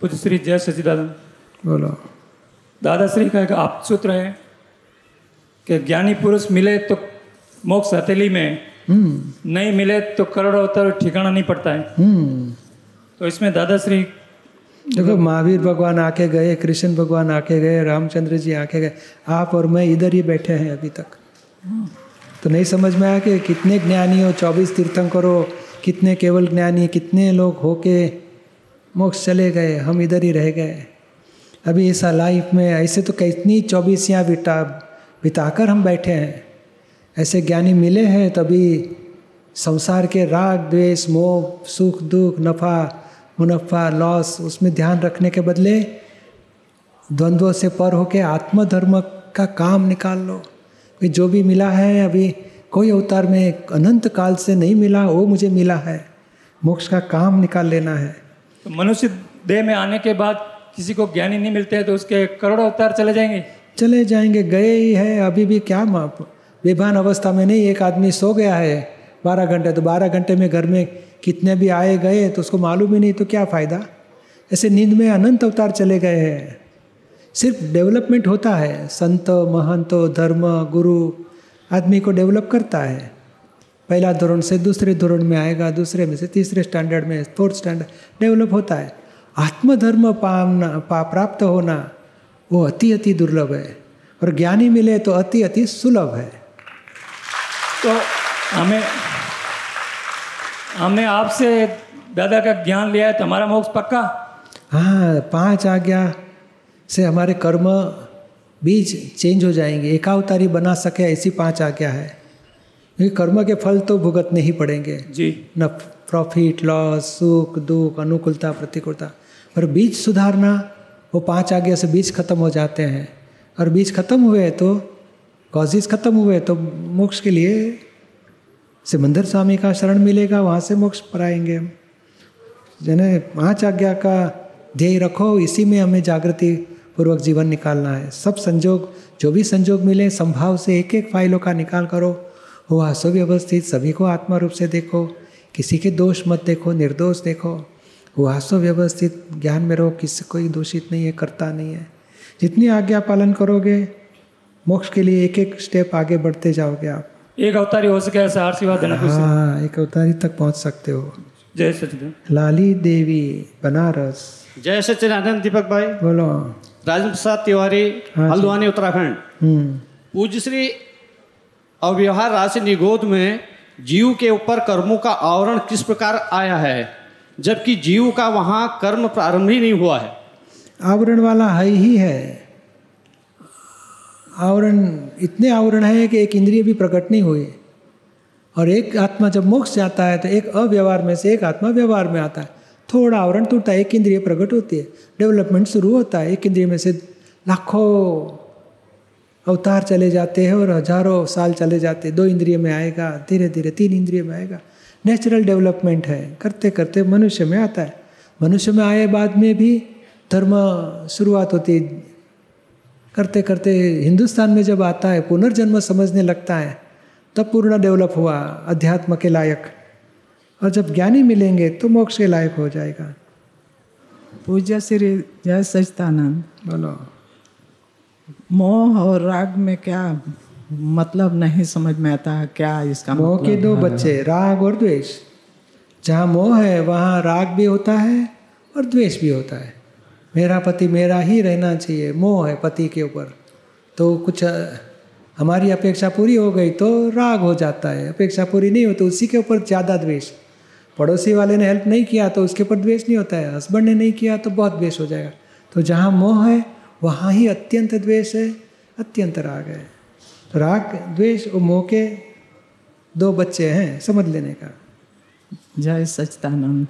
पूज्य श्री जय सचिदानंद बोलो। दादाश्री का एक आप सूत्र है कि ज्ञानी पुरुष मिले तो मोक्ष हथेली में हम्म। नहीं मिले तो करोड़ों अवतार ठिकाना नहीं पड़ता है। हम्म। तो इसमें दादाश्री देखो महावीर भगवान आके गए कृष्ण भगवान आके गए रामचंद्र जी आके गए आप और मैं इधर ही बैठे हैं अभी तक। तो नहीं समझ में आया कि कितने ज्ञानी हो चौबीस तीर्थंकरो कितने केवल ज्ञानी कितने लोग होके मोक्ष चले गए, हम इधर ही रह गए। अभी ऐसा लाइफ में ऐसे तो कितनी चौबीसियाँ बिता, बिताकर हम बैठे हैं। ऐसे ज्ञानी मिले हैं तभी संसार के राग, द्वेष, मोह, सुख, दुख, नफा, मुनफा लॉस उसमें ध्यान रखने के बदले द्वंद्वों से पर होके आत्मधर्म का काम निकाल लो। कि जो भी मिला है अभी, कोई अवतार में अनंत काल से नहीं मिला, वो मुझे मिला है। मोक्ष का काम निकाल लेना है। तो मनुष्य देह में आने के बाद किसी को ज्ञानी नहीं मिलते हैं तो उसके करोड़ों अवतार चले जाएँगे। चले जाएँगे, गए ही है, अभी भी क्या माप विभान अवस्था में नहीं, एक आदमी सो गया है, बारह घंटे तो बारह घंटे में घर में कितने भी आए गए तो उसको मालूम ही नहीं तो क्या फ़ायदा? ऐसे नींद में अनंत अवतार चले गए हैं। सिर्फ़ डेवलपमेंट होता है, संत, महंत, धर्म, गुरु, आदमी को डेवलप करता है। पहला धोरण से दूसरे धोरण में आएगा दूसरे में से तीसरे स्टैंडर्ड में फोर्थ स्टैंडर्ड डेवलप होता है। आत्मधर्म पाना पा प्राप्त होना वो अति अति दुर्लभ है। और ज्ञानी मिले तो अति अति सुलभ है। तो हमें हमने आपसे दादा का ज्ञान लिया है तो हमारा मोक्ष पक्का? हाँ पाँच आज्ञा से हमारे कर्म बीज चेंज हो जाएँगे। एकावतारी बना सके ऐसी पाँच आज्ञा है। क्योंकि कर्म के फल तो भुगतने ही पड़ेंगे। जी। न प्रॉफिट लॉस सुख दुख अनुकूलता प्रतिकूलता। पर बीज सुधारना वो पाँच आज्ञा से बीज खत्म हो जाते हैं। और बीज खत्म हुए तो कॉजेज खत्म हुए तो मोक्ष के लिए सिमंदर स्वामी का शरण मिलेगा वहाँ से मोक्ष पर आएँगे। हम जने पाँच आज्ञा का ध्येय रखो इसी में हमें जागृति पूर्वक जीवन निकालना है। सब संजोग जो भी संजोग मिले संभाव से एक एक फाइलों का निकाल करो। वो सुव्यवस्थित सभी को आत्मा रूप से देखो किसी के दोष मत देखो निर्दोष देखो। वो व्यवस्थित ज्ञान में रहो किसी कोई दूषित नहीं है करता नहीं है। जितनी आज्ञा पालन करोगे मोक्ष के लिए एक एक स्टेप आगे बढ़ते जाओगे आप। एक अवतारी हो सके ऐसा आशीर्वाद देना हाँ एक अवतारी तक पहुँच सकते हो। जय सचिदानंद। लाली देवी बनारस। जय सच्चिदानंद दीपक भाई। बोलो। राजेंद्र प्रसाद तिवारी हाँ हल्द्वानी उत्तराखंड। हम्म। पूज्य श्री अव्यवहार राशि निगोद में जीव के ऊपर कर्मों का आवरण किस प्रकार आया है? जबकि जीव का वहाँ कर्म प्रारंभ ही नहीं हुआ है। आवरण वाला है ही है। आवरण, इतने आवरण है कि एक इंद्रिय भी प्रकट नहीं हुई और एक आत्मा जब मोक्ष जाता है तो एक अव्यवहार में से एक आत्मा व्यवहार में आता है। थोड़ा आवरण टूटता है, एक इंद्रिय प्रकट होती है। डेवलपमेंट शुरू होता है, एक इंद्रिय में से लाखों अवतार चले जाते हैं और हज़ारों साल चले जाते हैं। दो इंद्रिय में आएगा धीरे धीरे तीन इंद्रिय में आएगा। नेचुरल डेवलपमेंट है। करते करते मनुष्य में आता है। मनुष्य में आए बाद में भी धर्म शुरुआत होती करते करते हिंदुस्तान में जब आता है पुनर्जन्म समझने लगता है तब पूर्ण डेवलप हुआ अध्यात्म के लायक। और जब ज्ञानी मिलेंगे तो मोक्ष के लायक हो जाएगा। पूजा श्री जय सचिदानंद बोलो। मोह और राग में क्या मतलब नहीं समझ में आता है क्या इसका मोह के मतलब दो बच्चे राग और द्वेष। जहाँ मोह है वहाँ राग भी होता है और द्वेष भी होता है। मेरा पति मेरा ही रहना चाहिए मोह है पति के ऊपर। तो कुछ हमारी अपेक्षा पूरी हो गई तो राग हो जाता है। अपेक्षा पूरी नहीं हो तो उसी के ऊपर ज़्यादा द्वेष। पड़ोसी वाले ने हेल्प नहीं किया तो उसके ऊपर द्वेष नहीं होता है। हस्बैंड ने नहीं किया तो बहुत द्वेष हो जाएगा। तो जहाँ मोह है वहाँ ही अत्यंत द्वेष है अत्यंत राग है। तो राग द्वेष और मोह के दो बच्चे हैं समझ लेने का। जय सचिदानंद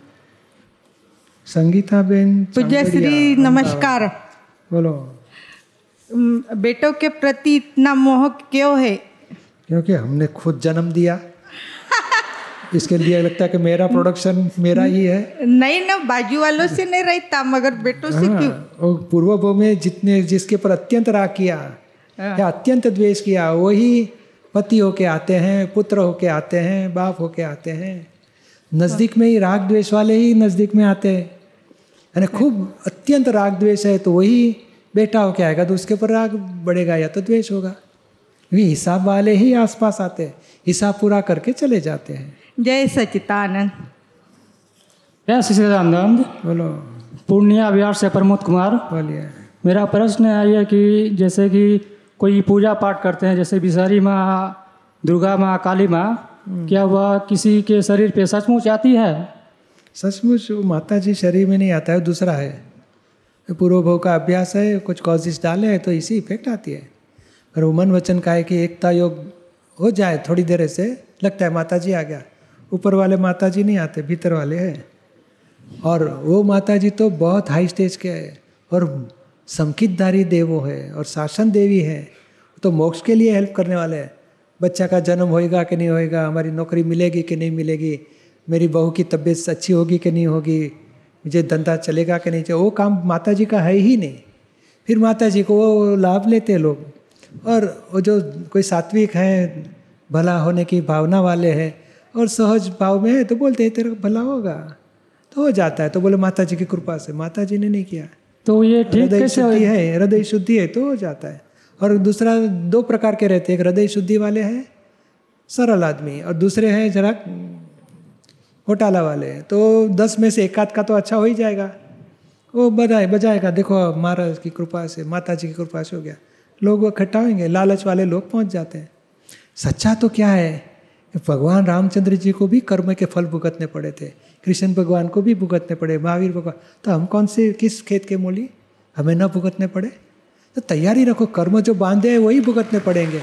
संगीता बेन पूज्य श्री नमस्कार। बोलो। बेटों के प्रति इतना मोह क्यों है? क्योंकि हमने खुद जन्म दिया। इसके लिए लगता है कि मेरा प्रोडक्शन मेरा ही है। नहीं ना बाजू वालों से नहीं रहता मगर बेटों से क्यों? हाँ, और पूर्व में जितने जिसके पर अत्यंत राग किया या अत्यंत द्वेष किया वही पति होके आते हैं पुत्र होके आते हैं बाप होके आते हैं। नज़दीक में ही राग द्वेष वाले ही नज़दीक में आते हैं। यानी खूब अत्यंत राग द्वेष है तो वही बेटा होके आएगा तो उसके ऊपर राग बढ़ेगा या तो द्वेष होगा। क्योंकि हिसाब वाले ही आसपास आते हैं हिसाब पूरा करके चले जाते हैं। जय सचितानंद जय सचिदानंद बोलो पूर्णिया बिहार से प्रमोद कुमार बोलिए मेरा प्रश्न है ये कि जैसे कि कोई पूजा पाठ करते हैं जैसे विषहरी माँ दुर्गा माँ काली माँ क्या वह किसी के शरीर पे सचमुच आती है सचमुच माता जी शरीर में नहीं आता है वो दूसरा है ये पूर्व भव का अभ्यास है कुछ कॉजेस डाले हैं तो इसी इफ़ेक्ट आती है पर वो मन वचन का है कि एकता योग हो जाए थोड़ी देर से लगता है माता जी आ गया ऊपर वाले माता जी नहीं आते, भीतर वाले हैं। और वो माता जी तो बहुत हाई स्टेज के है और संकितधारी देवो है और शासन देवी है। तो मोक्ष के लिए हेल्प करने वाले हैं। बच्चा का जन्म होएगा कि नहीं होएगा, हमारी नौकरी मिलेगी कि नहीं मिलेगी, मेरी बहू की तबीयत अच्छी होगी कि नहीं होगी, मुझे धंधा चलेगा कि नहीं चलेगा, वो काम माता जी का है ही नहीं। फिर माता जी को वो लाभ लेते हैं लोग। और वो जो कोई सात्विक हैं, भला होने की भावना वाले हैं और सहज भाव में है तो बोलते हैं तेरा भला होगा। तो हो जाता है। तो बोले माता जी की कृपा से। माता जी ने नहीं किया। तो ये ठीक कैसे शुद्धि है? हृदय शुद्धि है तो हो जाता है। और दूसरा दो प्रकार के रहते हैं। एक हृदय शुद्धि वाले हैं सरल आदमी। और दूसरे हैं जरा घोटाला वाले तो दस में से एक आध का तो अच्छा हो ही जाएगा। वो बजाए बजाएगा देखो महाराज की कृपा से माता जी की कृपा से हो गया। लोग इकट्ठा होंगे लालच वाले लोग पहुँच जाते हैं। सच्चा तो क्या है? भगवान रामचंद्र जी को भी कर्म के फल भुगतने पड़े थे। कृष्ण भगवान को भी भुगतने पड़े, महावीर भगवान। तो हम कौन से, किस खेत के मूली? हमें न भुगतने पड़े। तो तैयारी रखो, कर्म जो बांधे हैं, वही भुगतने पड़ेंगे।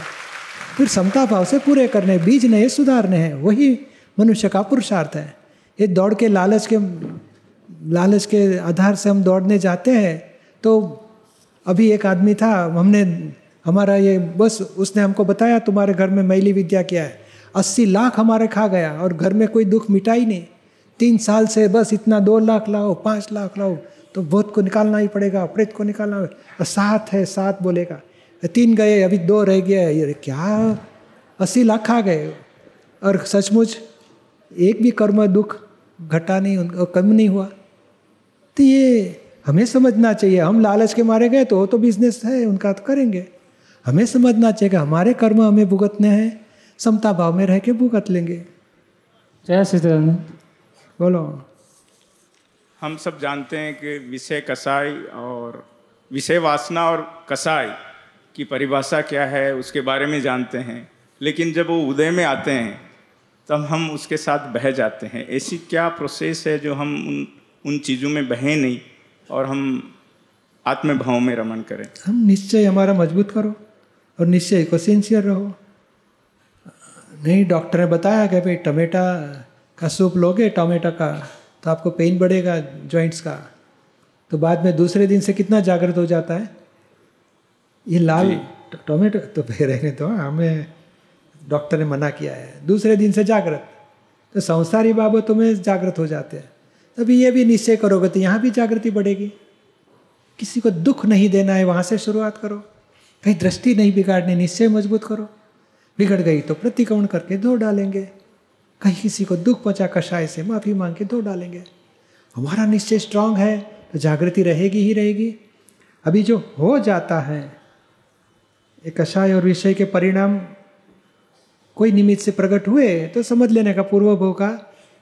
फिर समता भाव से पूरे करने बीज नए, सुधारने हैं, वही मनुष्य का पुरुषार्थ है। ये दौड़ के लालच के लालच के आधार से हम दौड़ने जाते हैं तो अभी एक आदमी था, हमने, हमारा ये बस, उसने हमको बताया, तुम्हारे घर में मैली विद्या क्या है? अस्सी लाख हमारे खा गया और घर में कोई दुख मिटा ही नहीं। तीन साल से बस इतना दो लाख लाओ, पाँच लाख लाओ तो बहुत को निकालना ही पड़ेगा प्रेत को निकालना और सात है सात बोलेगा, तीन गए, अभी दो रह गया ये क्या? अस्सी लाख खा गए। और सचमुच एक भी कर्म दुख घटा नहीं उनका कम नहीं हुआ। तो ये हमें समझना चाहिए। हम लालच के मारे गए तो वो तो बिज़नेस है, उनका तो करेंगे। हमें समझना चाहिए कि हमारे कर्म हमें भुगतने हैं। समता भाव में रह के भुगत लेंगे। जय सचिदानंद बोलो। हम सब जानते हैं कि विषय कसाई और विषय वासना और कसाई की परिभाषा क्या है उसके बारे में जानते हैं। लेकिन जब वो उदय में आते हैं तब हम उसके साथ बह जाते हैं। ऐसी क्या प्रोसेस है जो हम उन उन चीज़ों में बहें नहीं और हम आत्मभाव में रमन करें? हम निश्चय हमारा मज़बूत करो और निश्चय को सिंसियर रहो। नहीं डॉक्टर ने बताया कि भाई टमेटा का सूप लोगे टोमेटो का तो आपको पेन बढ़ेगा जॉइंट्स का। तो बाद में दूसरे दिन से कितना जागृत हो जाता है? ये लाल टोमेटो तो फिर रहने तो हमें डॉक्टर ने मना किया है। दूसरे दिन से जागृत। तो संसारी बाबतों में जागृत हो जाते हैं। तभी ये भी निश्चय करोगे तो यहाँ भी जागृति बढ़ेगी। किसी को दुख नहीं देना है वहाँ से शुरुआत करो। कहीं दृष्टि नहीं बिगाड़नी निश्चय मज़बूत करो। बिगड़ गई तो प्रतिक्रमण करके धो डालेंगे। कहीं किसी को दुख पहुँचा कषाय से माफ़ी मांग के धो डालेंगे। हमारा निश्चय स्ट्रांग है तो जागृति रहेगी ही रहेगी। अभी जो हो जाता है, ये कषाय और विषय के परिणाम कोई निमित्त से प्रकट हुए तो समझ लेने का पूर्व भव का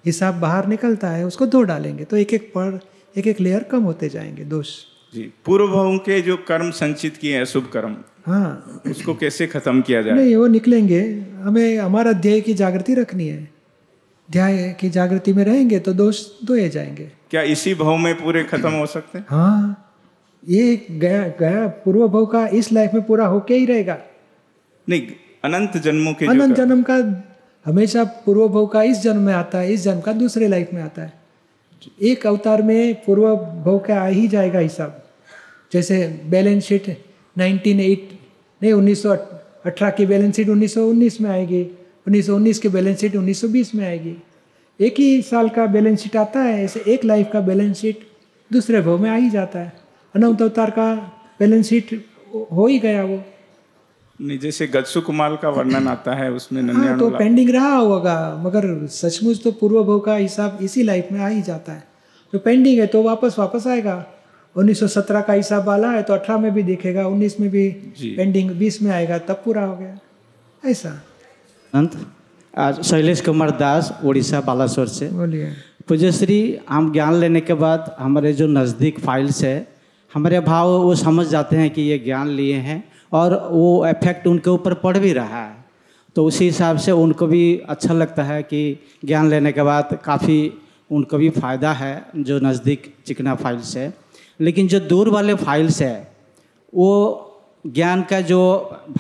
हिसाब बाहर निकलता है, उसको धो डालेंगे तो एक एक पर एक एक लेयर कम होते जाएँगे, दोष। जी पूर्व भावों के जो कर्म संचित किए हैं, शुभ कर्म हाँ। उसको कैसे खत्म किया जाए? नहीं वो निकलेंगे। हमें हमारा ध्येय की जागृति रखनी है। ध्याय की जागृति में रहेंगे तो दोष धोए जाएँगे। क्या इसी भाव में पूरे खत्म हो सकते हैं? हाँ। ये गया गया पूर्व भव का इस लाइफ में पूरा होके ही रहेगा। नहीं अनंत जन्मों के अनंत जन्म का हमेशा पूर्व भव का इस जन्म में आता है इस जन्म का दूसरे लाइफ में आता है। एक अवतार में पूर्व भव का आ ही जाएगा हिसाब। जैसे बैलेंस शीट 1908 नहीं 1918 की बैलेंस शीट 1919 में आएगी। 1919 की बैलेंस शीट 1920 में आएगी। एक ही साल का बैलेंस शीट आता है ऐसे एक लाइफ का बैलेंस शीट दूसरे भव में आ ही जाता है। अनंत अवतार का बैलेंस शीट हो ही गया वो। नहीं जैसे गत्सु कुमार का वर्णन आता है उसमें हाँ तो पेंडिंग रहा होगा मगर सचमुच तो पूर्व भव का हिसाब इसी लाइफ में आ ही जाता है। जो पेंडिंग है तो वापस वापस आएगा। 1917 का हिसाब वाला है तो 18 में भी दिखेगा 19 में भी जी। पेंडिंग 20 में आएगा तब पूरा हो गया। ऐसा। अंत आज शैलेश कुमार दास उड़ीसा बालासोर से। बोलिए। पूज्यश्री हम ज्ञान लेने के बाद हमारे जो नज़दीक फाइल्स है हमारे भाव वो समझ जाते हैं कि ये ज्ञान लिए हैं और वो इफ़ेक्ट उनके ऊपर पड़ भी रहा है। तो उसी हिसाब से उनको भी अच्छा लगता है कि ज्ञान लेने के बाद काफ़ी उनको भी फ़ायदा है जो नज़दीक चिकना फाइल्स है। लेकिन जो दूर वाले फाइल्स है वो ज्ञान का जो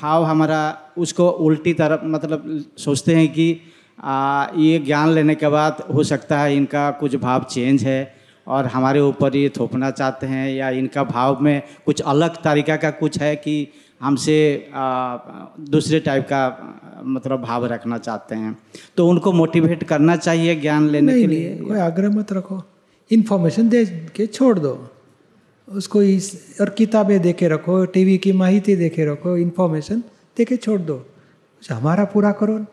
भाव हमारा उसको उल्टी तरफ़ मतलब सोचते हैं कि आ, ये ज्ञान लेने के बाद हो सकता है इनका कुछ भाव चेंज है और हमारे ऊपर ये थोपना चाहते हैं या इनका भाव में कुछ अलग तरीका का कुछ है कि हमसे दूसरे टाइप का मतलब भाव रखना चाहते हैं। तो उनको मोटिवेट करना चाहिए ज्ञान लेने नहीं के लिए। कोई आग्रह मत रखो। इन्फॉर्मेशन दे के छोड़ दो। उसको इस और किताबें दे के रखो टीवी की माहिती दे के रखो इन्फॉर्मेशन दे के छोड़ दो। अच्छा, हमारा पूरा करो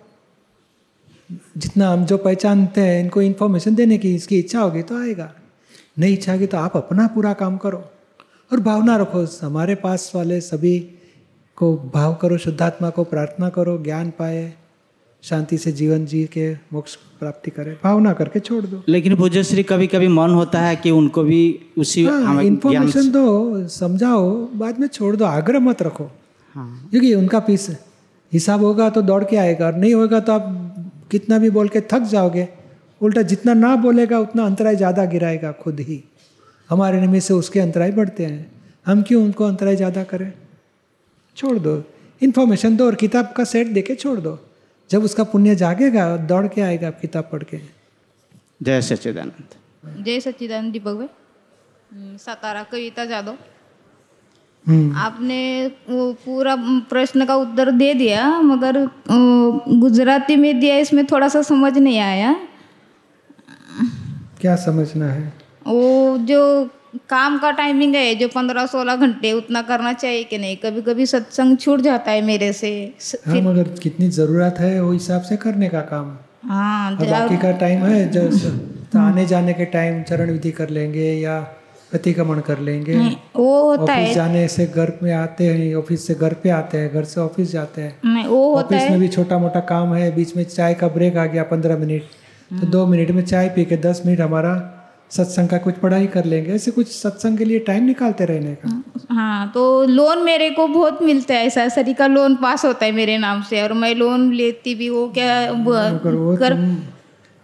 जितना हम जो पहचानते हैं इनको इन्फॉर्मेशन देने की इसकी इच्छा होगी तो आएगा। नहीं इच्छा होगी तो आप अपना पूरा काम करो। और भावना रखो हमारे पास वाले सभी को भाव करो शुद्धात्मा को प्रार्थना करो ज्ञान पाए। शांति से जीवन जी के मोक्ष प्राप्ति करे। भावना करके छोड़ दो। लेकिन पूज्यश्री कभी कभी मन होता है कि उनको भी उसी हाँ, इन्फॉर्मेशन दो समझाओ बाद में छोड़ दो आग्रह मत रखो। हाँ। क्योंकि उनका पीस हिसाब होगा तो दौड़ के आएगा और नहीं होगा तो आप कितना भी बोल के थक जाओगे। उल्टा जितना ना बोलेगा उतना अंतराय ज़्यादा गिराएगा खुद ही। हमारे निमित्त से उसके अंतराय बढ़ते हैं। हम क्यों उनको अंतराय ज़्यादा करें? छोड़ दो। इन्फॉर्मेशन दो और किताब का सेट दे के छोड़ दो। जब उसका पुण्य जागेगा दौड़ के आएगा किताब पढ़ के। जय सच्चिदानंद। जय सच्चिदानंद दीपक भाई। हम्म, सातारा कविता जादव हम्म। आपने वो पूरा प्रश्न का उत्तर दे दिया मगर गुजराती में दिया इसमें थोड़ा सा समझ नहीं आया। क्या समझना है? वो जो काम का टाइमिंग है जो पंद्रह सोलह घंटे उतना करना चाहिए कि नहीं? कभी कभी सत्संग छूट जाता है मेरे से। हाँ मगर कितनी ज़रूरत है वो हिसाब से करने का काम? हाँ बाकी का टाइम है जो तो आने जाने के टाइम चरण विधि कर लेंगे या प्रतिक्रमण कर लेंगे। वो होता है। जाने से घर में आते हैं ऑफ़िस से घर पे आते हैं घर से ऑफ़िस जाते हैं। नहीं वो होता ऑफ़िस में है। भी छोटा मोटा काम है बीच में चाय का ब्रेक आ गया पंद्रह मिनट। तो दो मिनट में चाय पी के दस मिनट हमारा सत्संग का कुछ पढ़ाई कर लेंगे ऐसे कुछ सत्संग के लिए टाइम निकालते रहने का। हाँ तो लोन मेरे को बहुत मिलता है सरसरी का लोन पास होता है मेरे नाम से और मैं लोन लेती भी वो क्या मगर वो कर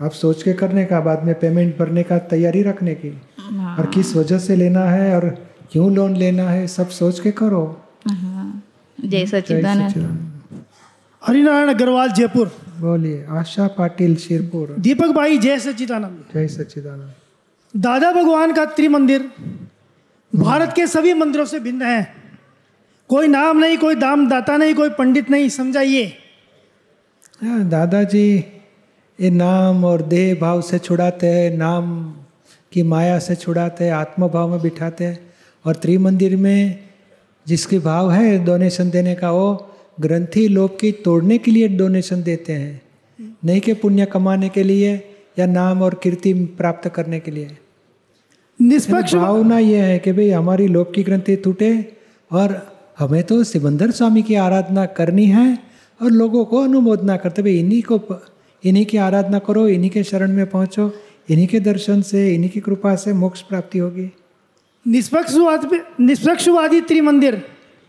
आप सोच के करने का बाद में पेमेंट भरने का तैयारी रखने की। हाँ, और किस वजह से लेना है और क्यों लोन लेना है सब सोच के करो। हाँ, जय सच्चिदानंद। हरिनारायण अग्रवाल जयपुर। बोलिए आशा पाटिल शिरपुर। दीपक भाई जय सचिदानंद जय सच्चिदानंद। दादा भगवान का त्रिमंदिर भारत के सभी मंदिरों से भिन्न है। कोई नाम नहीं कोई दाम दाता नहीं कोई पंडित नहीं समझाइए। हाँ, दादाजी ये नाम और देह भाव से छुड़ाते हैं नाम की माया से छुड़ाते हैं आत्म भाव में बिठाते हैं। और त्रिमंदिर में जिसके भाव है डोनेशन देने का वो ग्रंथि लोभ की तोड़ने के लिए डोनेशन देते हैं। नहीं कि पुण्य कमाने के लिए या नाम और कीर्ति प्राप्त करने के लिए। निष्पक्ष भावना ये है कि भाई हमारी लोक की ग्रंथि टूटे और हमें तो सिबंदर स्वामी की आराधना करनी है और लोगों को अनुमोदना करते भाई इन्हीं को इन्हीं की आराधना करो इन्हीं के शरण में पहुंचो इन्हीं के दर्शन से इन्हीं की कृपा से मोक्ष प्राप्ति होगी। निष्पक्षवाद निष्पक्षवादी त्रिमंदिर।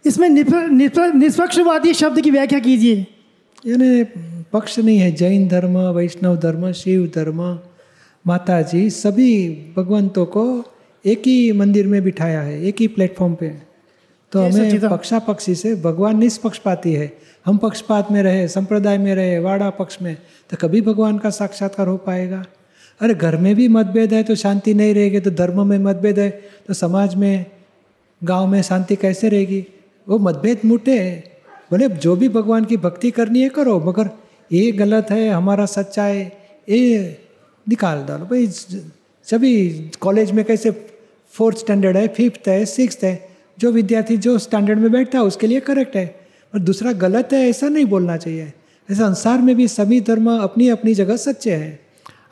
इसमें निष्प- निष्प- निष्पक्षवादी शब्द की व्याख्या कीजिए। यानी पक्ष नहीं है जैन धर्म वैष्णव धर्म शिव धर्म माता जी सभी भगवंतों को एक ही मंदिर में बिठाया है एक ही प्लेटफॉर्म पे तो हमें सच्चिदानंद। पक्षा पक्षी से भगवान निष्पक्षपाती है हम पक्षपात में रहे संप्रदाय में रहे वाड़ा पक्ष में तो कभी भगवान का साक्षात्कार हो पाएगा अरे घर में भी मतभेद है तो शांति नहीं रहेगी तो धर्म में मतभेद है तो समाज में गाँव में शांति कैसे रहेगी वो मतभेद मुटे बोले जो भी भगवान की भक्ति करनी है करो मगर ये गलत है, हमारा सच्चा है, ये निकाल डालो। भाई, सभी कॉलेज में कैसे फोर्थ स्टैंडर्ड है फिफ्थ है सिक्स है, जो विद्यार्थी जो स्टैंडर्ड में बैठता है, उसके लिए करेक्ट है। और दूसरा, गलत है, ऐसा नहीं बोलना चाहिए। ऐसा संसार में भी सभी धर्म अपनी अपनी जगह सच्चे हैं।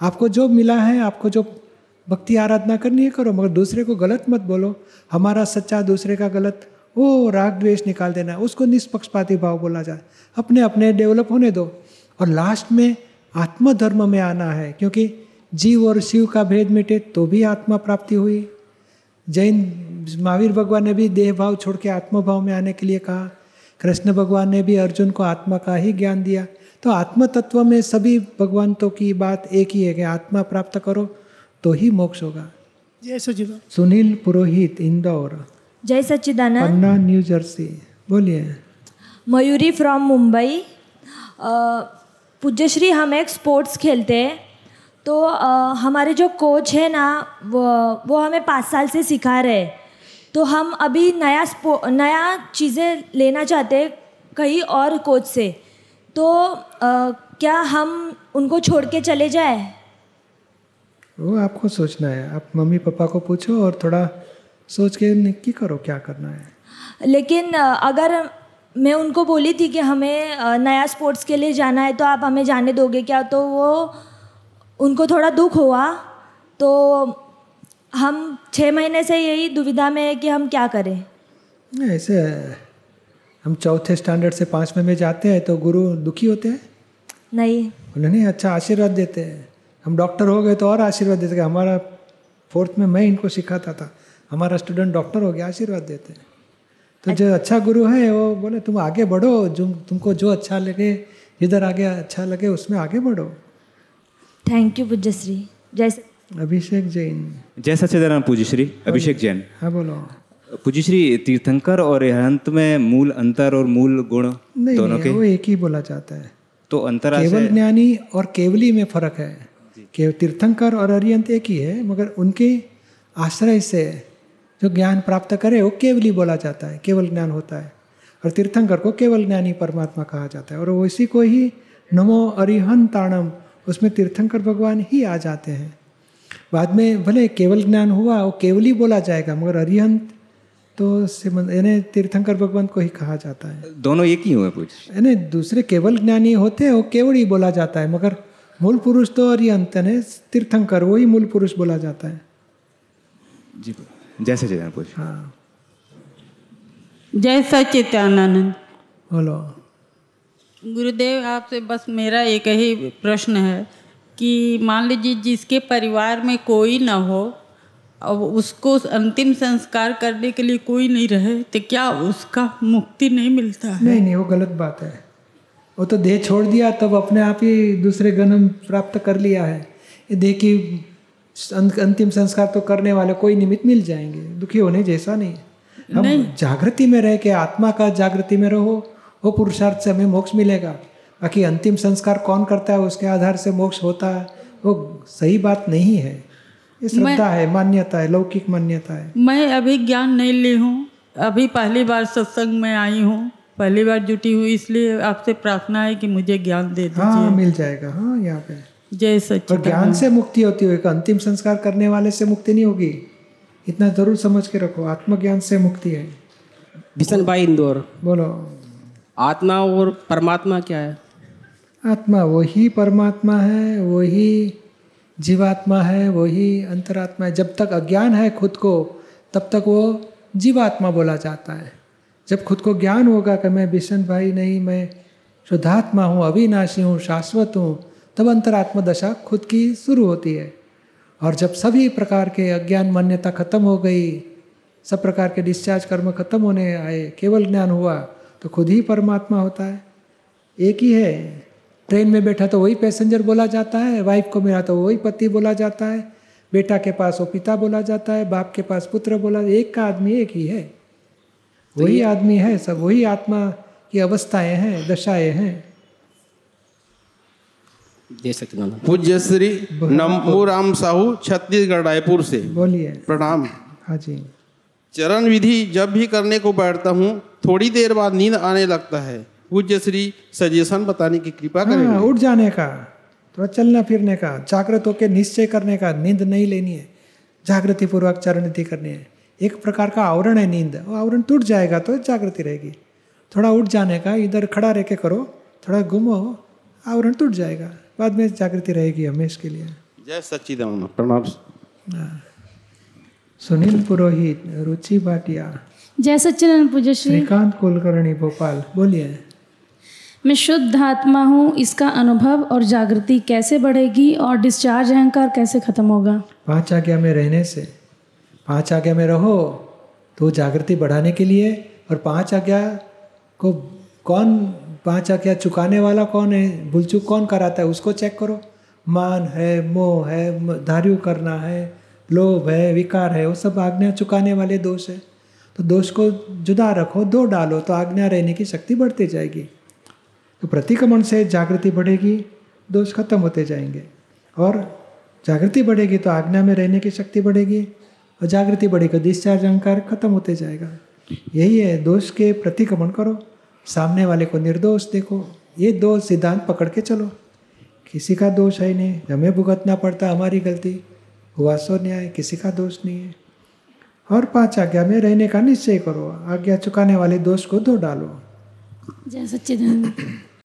आपको जो मिला है, आपको जो भक्ति आराधना करनी है, करो, मगर दूसरे को गलत मत बोलो। हमारा सच्चा दूसरे का गलत, वो राग द्वेष निकाल देना, उसको निष्पक्षपाती भाव बोला जाए। अपने अपने डेवलप होने दो। और लास्ट में आत्मधर्म में आना है क्योंकि जीव और शिव का भेद मिटे तो भी आत्मा प्राप्ति हुई। जैन महावीर भगवान ने भी देह भाव छोड़ के आत्म भाव में आने के लिए कहा। कृष्ण भगवान ने भी अर्जुन को आत्मा का ही ज्ञान दिया। तो आत्म तत्व में सभी भगवंतों की बात एक ही है कि आत्मा प्राप्त करो तो ही मोक्ष होगा। जय सचिदानंद। सुनील पुरोहित इंदौर। जय सच्चिदानंद पन्ना न्यू जर्सी। बोलिए। मयूरी फ्रॉम मुंबई। पूज्यश्री हम एक स्पोर्ट्स खेलते हैं। तो हमारे जो कोच है ना वो वो हमें पाँच साल से सिखा रहे तो हम अभी नया स्पो नया चीज़ें लेना चाहते कहीं और कोच से। तो क्या हम उनको छोड़ के चले जाए? वो आपको सोचना है। आप मम्मी पापा को पूछो और थोड़ा सोच के नक्की करो क्या करना है? लेकिन अगर मैं उनको बोली थी कि हमें नया स्पोर्ट्स के लिए जाना है तो आप हमें जाने दोगे क्या? तो वो उनको थोड़ा दुख हुआ। तो हम छः महीने से यही दुविधा में है कि हम क्या करें। ऐसे। हम चौथे स्टैंडर्ड से पाँचवें में जाते हैं तो गुरु दुखी होते हैं? नहीं। नहीं अच्छा आशीर्वाद देते हैं। हम डॉक्टर हो गए तो और आशीर्वाद देते हमारा फोर्थ में मैं इनको सिखाता था। हमारा स्टूडेंट डॉक्टर हो गया आशीर्वाद देते हैं। तो जो अच्छा गुरु है वो बोले तुम आगे बढ़ो जो तुमको जो अच्छा लगे जिधर आगे अच्छा लगे उसमें आगे बढ़ो। थैंक यू पूज्यश्री। जय अभिषेक जैन। जय सच्चिदानंद पूज्य श्री अभिषेक जैन। हाँ बोलो। पूज्य श्री तीर्थंकर और अहंत में मूल अंतर और मूल गुण नहीं, दोनों नहीं वो एक ही बोला जाता है। तो अंतर केवल ज्ञानी और केवली में फ़र्क है। केवल तीर्थंकर और अरियंत एक ही है मगर उनके आश्रय से जो ज्ञान प्राप्त करे वो केवली बोला जाता है केवल ज्ञान होता है। और तीर्थंकर को केवल ज्ञानी परमात्मा कहा जाता है। और उसी को ही नमो अरिहंताणम उसमें तीर्थंकर भगवान ही आ जाते हैं। बाद में भले केवल ज्ञान हुआ वो केवली बोला जाएगा मगर अरिहंत तो यानी तीर्थंकर भगवान को ही कहा जाता है। दोनों एक ही हुए पूज्य यानी दूसरे केवल ज्ञानी होते हैं वो केवल ही बोला जाता है मगर मूल पुरुष तो अरिहंत यानी तीर्थंकर वही मूल पुरुष बोला जाता है। जी। जय सच्चिदानंद। पूज्य हाँ। जय सच्चिदानंद। बोलो। गुरुदेव आपसे बस मेरा एक ही प्रश्न है कि मान लीजिए जिसके परिवार में कोई ना हो अब उसको अंतिम संस्कार करने के लिए कोई नहीं रहे तो क्या उसका मुक्ति नहीं मिलता है? नहीं नहीं वो गलत बात है। वो तो देह छोड़ दिया तब अपने आप ही दूसरे जन्म प्राप्त कर लिया है। ये देह की अंतिम संस्कार तो करने वाले कोई निमित्त मिल जाएँगे। दुखी होने जैसा नहीं हम जागृति में रह के आत्मा का जागृति में रहो वो पुरुषार्थ से हमें मोक्ष मिलेगा। बाकी अंतिम संस्कार कौन करता है उसके आधार से मोक्ष होता है वो सही बात नहीं है। ये श्रद्धा है मान्यता है लौकिक मान्यता है। मैं अभी ज्ञान नहीं ली हूँ। अभी पहली बार सत्संग में आई हूँ। पहली बार जुटी हुई इसलिए आपसे प्रार्थना है कि मुझे ज्ञान दे दीजिए। हाँ मिल जाएगा। हाँ यहाँ पे। जय और सच्चिदानंद ज्ञान से मुक्ति होती है एक अंतिम संस्कार करने वाले से मुक्ति नहीं होगी। इतना ज़रूर समझ के रखो आत्मज्ञान से मुक्ति है। बिशन भाई इंदौर। बोलो। आत्मा और परमात्मा क्या है? आत्मा वही परमात्मा है वही जीवात्मा है वही अंतरात्मा है। जब तक अज्ञान है खुद को तब तक वो जीवात्मा बोला जाता है। जब खुद को ज्ञान होगा कि मैं भीषण भाई नहीं मैं शुद्धात्मा हूँ अविनाशी हूँ शाश्वत हूँ तब अंतरात्मा दशा खुद की शुरू होती है। और जब सभी प्रकार के अज्ञान मान्यता खत्म हो गई सब प्रकार के डिस्चार्ज कर्म खत्म होने आए केवल ज्ञान हुआ तो खुद ही परमात्मा होता है। एक ही है। ट्रेन में बैठा तो वही पैसेंजर बोला जाता है वाइफ को मिला तो वही पति बोला जाता है बेटा के पास वो पिता बोला जाता है बाप के पास पुत्र बोला एक का आदमी एक ही है। वही आदमी है सब वही आत्मा की अवस्थाएँ हैं दशाएँ हैं। जय सच्चिदानंद पूज्य श्री नमो राम साहू छत्तीसगढ़ रायपुर से। बोलिए। प्रणाम। हाँ जी। चरण विधि जब भी करने को बैठता हूँ थोड़ी देर बाद नींद आने लगता है। पूज्य श्री सजेशन बताने की कृपा हाँ करेंगे। उठ जाने का थोड़ा चलना फिरने का जागृत होकर निश्चय करने का नींद नहीं लेनी है। जागृति पूर्वक चरण विधि करनी है। एक प्रकार का आवरण है नींद। वो आवरण टूट जाएगा तो जागृति रहेगी। थोड़ा उठ जाने का इधर खड़ा रह के करो थोड़ा घूमो आवरण टूट जाएगा। बाद में जागृति रहेगी हमेशा के लिए। जय सच्चिदानंद प्रणाम। सुनील पुरोहित रुचि भाटिया। जय सच्चिदानंद पूज्य श्रीकांत कुलकर्णी भोपाल बोलिए। मैं शुद्ध आत्मा हूँ इसका अनुभव और जागृति कैसे बढ़ेगी और डिस्चार्ज अहंकार कैसे खत्म होगा? पाँच आज्ञा में रहने से। पाँच आज्ञा में रहो तो जागृति बढ़ाने के लिए और पाँच आज्ञा को कौन पाँच आज्ञा चुकाने वाला कौन है? भूलचुक कौन कराता है? उसको चेक करो। मान है, मोह है धार्यु करना है, लोभ है, विकार है, वो सब आज्ञा चुकाने वाले दोष है। तो दोष को जुदा रखो, दो डालो तो आज्ञा रहने की शक्ति बढ़ती जाएगी। तो प्रतिक्रमण से जागृति बढ़ेगी, दोष खत्म होते जाएँगे। और जागृति बढ़ेगी तो आज्ञा में रहने की शक्ति बढ़ेगी, और जागृति बढ़ेगी डिस्चार्ज अहंकार खत्म होते जाएगा। यही है, दोष के प्रतिक्रमण करो। सामने वाले को निर्दोष देखो। ये दो सिद्धांत पकड़ के चलो। किसी का दोष है नहीं। हमें भुगतना पड़ता हमारी गलती। हुआ सो न्याय किसी का दोष नहीं है। और पाँच आज्ञा में रहने का निश्चय करो। आज्ञा चुकाने वाले दोष को दो डालो। जय सच्चिदानंद।